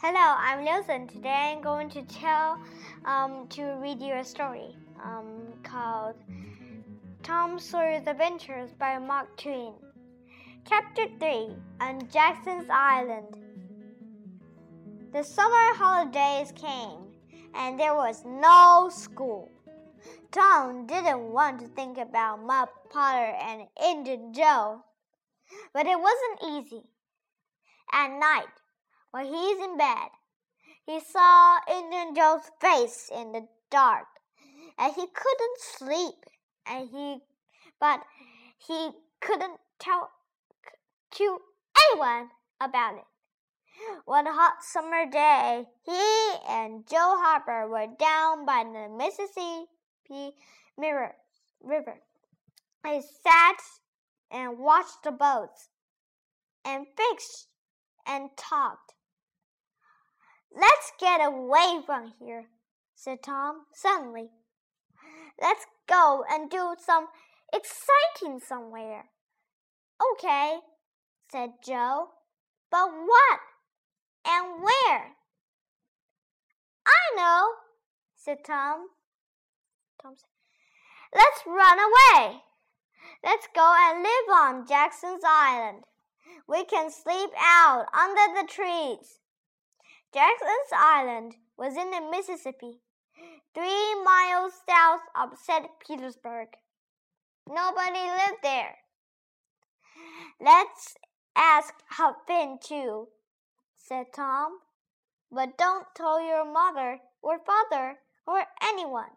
Hello, I'm Wilson. Today I'm going to tell, um, to read you a story, um, called Tom Sawyer's Adventures by Mark Twain. Chapter 3 On Jackson's Island. The summer holidays came, and there was no school. Tom didn't want to think about Muff Potter and Injun Joe, but it wasn't easy. At night, when he's in bed, he saw Injun Joe's face in the dark, and he couldn't sleep. And he, but he couldn't tell to anyone about it. One hot summer day, he and Joe Harper were down by the Mississippi River. River. They sat and watched the boats and fished and talked. Let's get away from here, said Tom suddenly. Let's go and do some exciting somewhere. Okay, said Joe. But what and where? I know, said Tom. Tom said, Let's run away. Let's go and live on Jackson's Island. We can sleep out under the trees. Jackson's Island was in the Mississippi, three miles south of St. Petersburg. Nobody lived there. Let's ask Huck Finn too, said Tom. But don't tell your mother or father or anyone.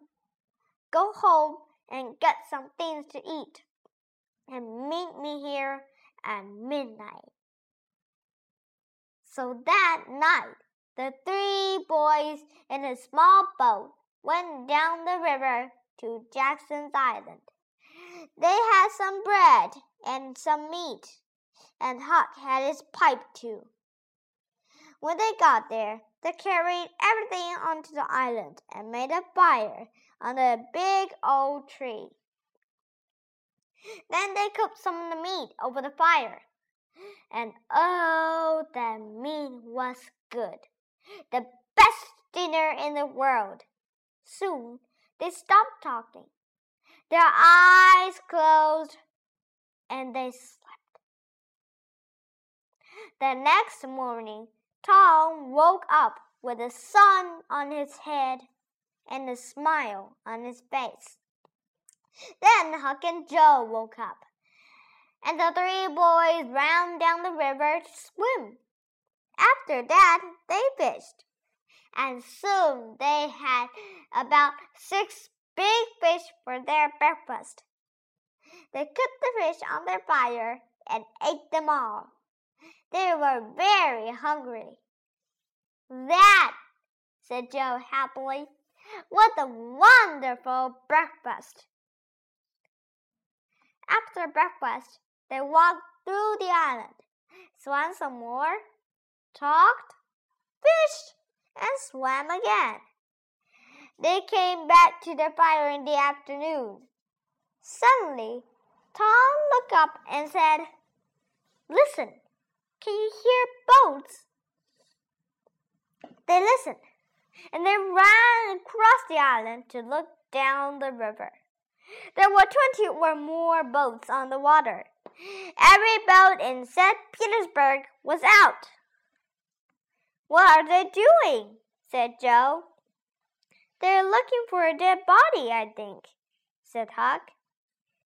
Go home and get some things to eat, and meet me here at midnight. So that night, the three boys in a small boat went down the river to Jackson's Island. They had some bread and some meat, and Huck had his pipe too. When they got there, they carried everything onto the island and made a fire under a big old tree. Then they cooked some of the meat over the fire. And oh, that meat was good. The best dinner in the world. Soon they stopped talking. Their eyes closed and they slept. The next morning, Tom woke up with the sun on his head and a smile on his face. Then Huck and Joe woke up, and the three boys ran down the river to swim. After that, they fished, and soon they had about six big fish for their breakfast. They cooked the fish on their fire and ate them all. They were very hungry. That, said Joe happily, what a wonderful breakfast! After breakfast, they walked through the island, swam some more, talked, fished, and swam again. They came back to the fire in the afternoon. Suddenly, Tom looked up and said, Listen, can you hear boats? They listened, and they ran across the island to look down the river. There were twenty or more boats on the water. Every boat in St. Petersburg was out. What are they doing? said Joe. They're looking for a dead body, I think, said Huck.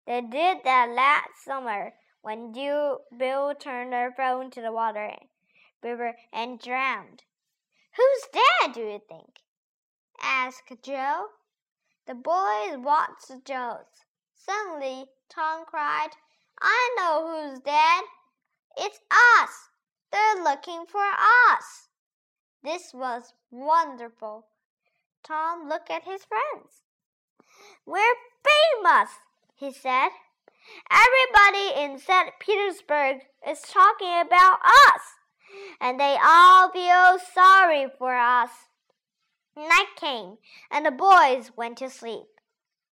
They did that last summer when Bill Turner fell into the water river and drowned. Who's dead, do you think? asked Joe. The boys watched Joe's. Suddenly, Tom cried, I know who's dead. It's us. They're looking for us. This was wonderful. Tom looked at his friends. We're famous, he said. Everybody in St. Petersburg is talking about us. and they all feel sorry for us. Night came, and the boys went to sleep.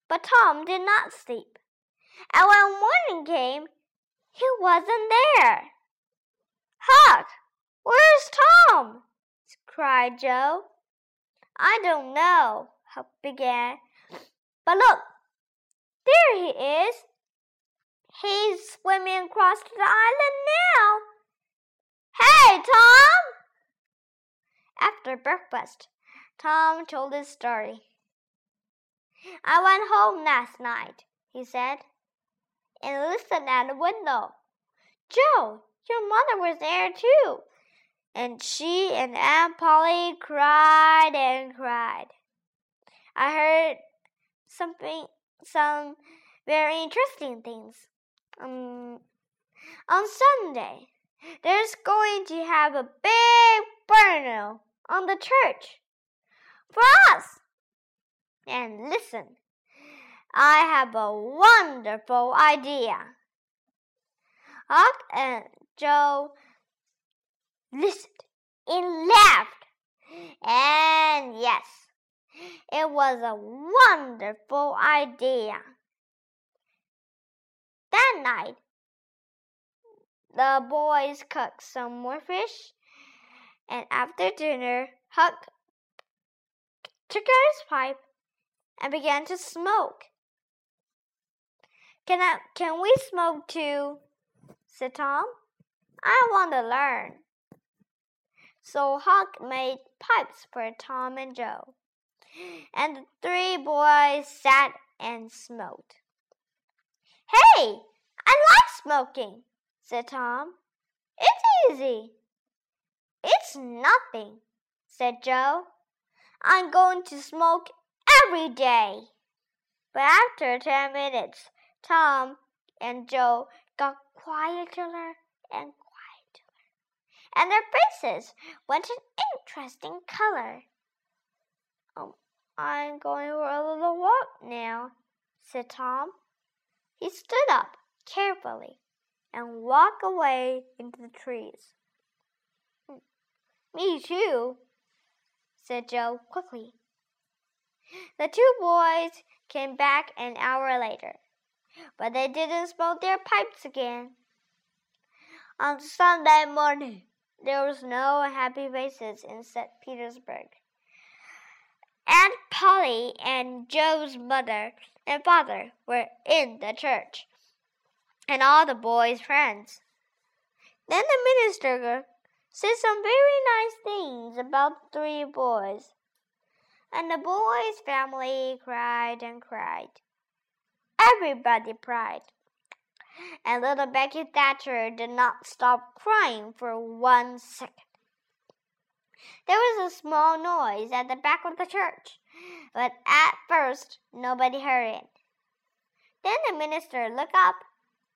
But Tom did not sleep. And when morning came, he wasn't there. Huck, where's Tom? cried Joe. I don't know, Huck began. But look, there he is. He's swimming across the island now. Hey, Tom! After breakfast, Tom told his story. I went home last night, he said, and listened at the window. Joe, your mother was there too, and she and Aunt Polly cried and cried. I heard something, some very interesting things. Um, on Sunday, there's going to have a big burnout on the church for us. And listen, I have a wonderful idea. Huck and Joe listened and laughed. And yes, it was a wonderful idea. That night, the boys cooked some more fish, and after dinner, Huck took out his pipe and began to smoke. Can I can we smoke too? said Tom. I want to learn. So Huck made pipes for Tom and Joe. And the three boys sat and smoked. Hey, I like smoking, said Tom. It's easy. It's nothing, said Joe. I'm going to smoke every day. But after ten minutes, Tom and Joe got quieter and quieter, and their faces went an interesting color. Um, I'm going for a little walk now, said Tom. He stood up carefully and walk away into the trees. Me too, said Joe quickly. The two boys came back an hour later, but they didn't smoke their pipes again. On Sunday morning, there was no happy faces in St. Petersburg. Aunt Polly and Joe's mother and father were in the church, and all the boys' friends. Then the minister said some very nice things about the three boys. And the boy's family cried and cried. Everybody cried. And little Becky Thatcher did not stop crying for one second. There was a small noise at the back of the church, but at first nobody heard it. Then the minister looked up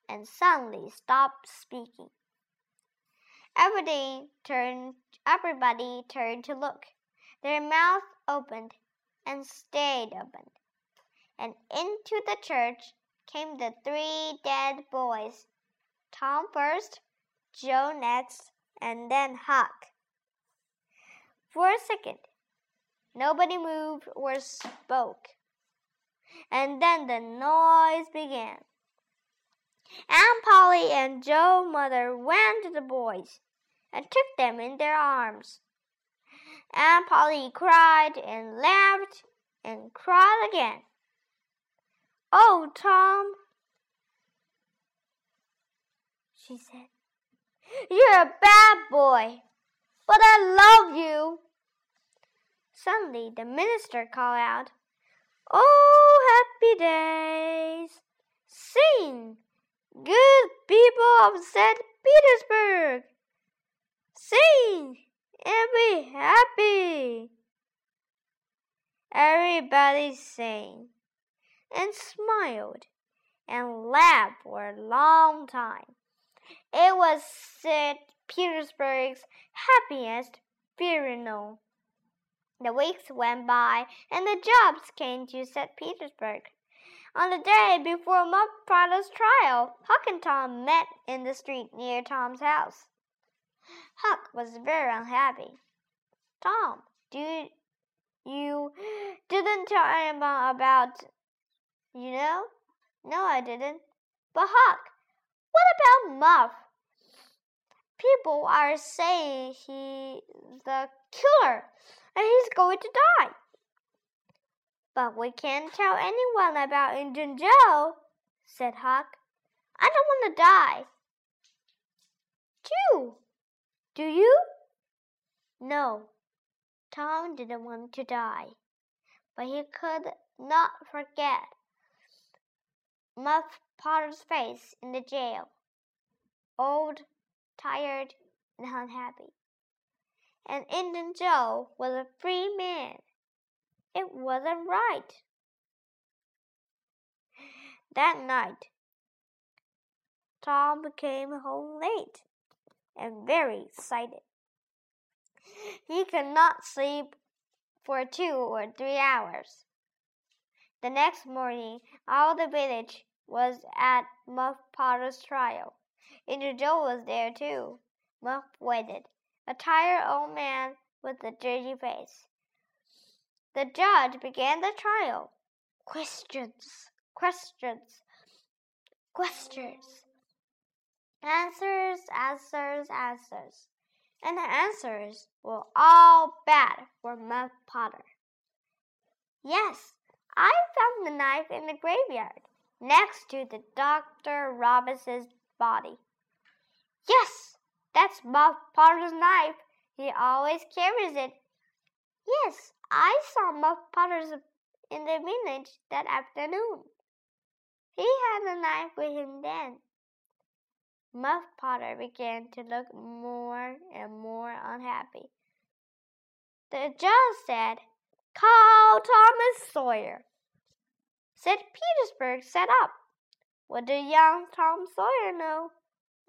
and suddenly stopped speaking. Everybody turned, everybody turned to look. Their mouths opened and stayed open. And into the church came the three dead boys Tom first, Joe next, and then Huck. For a second, nobody moved or spoke. And then the noise began. Polly and Joe Mother ran to the boys and took them in their arms. Aunt Polly cried and laughed and cried again. Oh, Tom, she said, you're a bad boy, but I love you. Suddenly, the minister called out, Oh, happy days! Sing, good people of St. Petersburg! Sing and be happy. Everybody sang and smiled and laughed for a long time. It was St. Petersburg's happiest funeral. The weeks went by and the jobs came to St. Petersburg. On the day before Muff Potter's trial, Huck and Tom met in the street near Tom's house. Huck was very unhappy. Tom, do you, you didn't tell anyone about, you know? No, I didn't. But Huck, what about Muff? People are saying he's the killer and he's going to die. But we can't tell anyone about Injun Joe, said Huck. I don't want to die. Too. Do you? No. Tom didn't want to die, but he could not forget Muff Potter's face in the jail. Old, tired, and unhappy. And Injun Joe was a free man. It wasn't right. That night, Tom came home late and very excited. He could not sleep for two or three hours. The next morning, all the village was at Muff Potter's trial. Injun Joe was there too. Muff waited, a tired old man with a dirty face. The judge began the trial. Questions, questions, questions. Answers, answers, answers. And the answers were all bad for Muff Potter. Yes, I found the knife in the graveyard next to the Dr. Robinson's body. Yes, that's Muff Potter's knife. He always carries it. Yes, I saw Muff Potter's in the village that afternoon. He had a knife with him then. Muff Potter began to look more and more unhappy. The judge said, Call Thomas Sawyer. St. Petersburg set up. What did young Tom Sawyer know?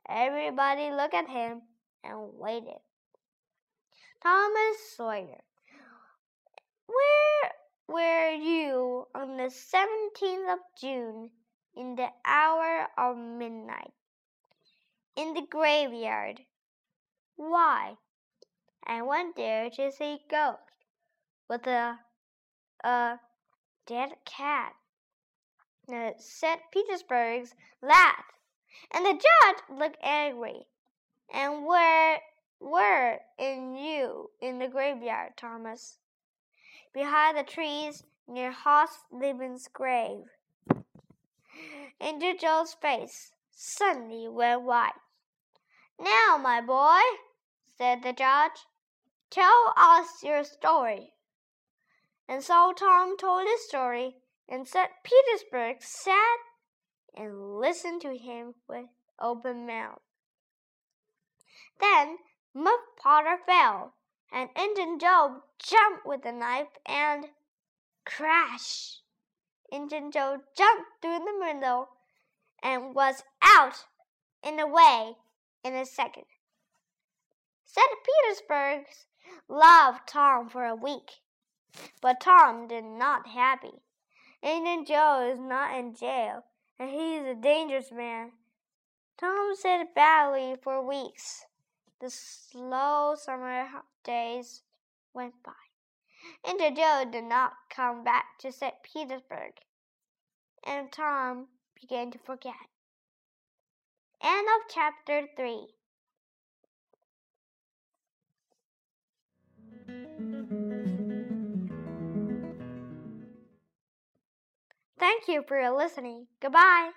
Everybody looked at him and waited. Thomas Sawyer, where were you on the 17th of June in the hour of midnight? in the graveyard. Why? I went there to see a ghost with a a dead cat. The St. Petersburg's laughed, and the judge looked angry. And where were in you in the graveyard, Thomas? Behind the trees near Hoss Liebman's grave. Injun Joe's face suddenly went white. Now, my boy, said the judge, tell us your story. And so Tom told his story, and St. Petersburg sat and listened to him with open mouth. Then Muff Potter fell, and Injun Joe jumped with the knife and crash! Injun Joe jumped through the window and was out in the way in a second. St. Petersburg loved Tom for a week, but Tom did not happy. Injun Joe is not in jail, and he's a dangerous man. Tom said badly for weeks. The slow summer days went by. Injun Joe did not come back to St. Petersburg, and Tom began to forget. End of chapter 3. Thank you for listening. Goodbye.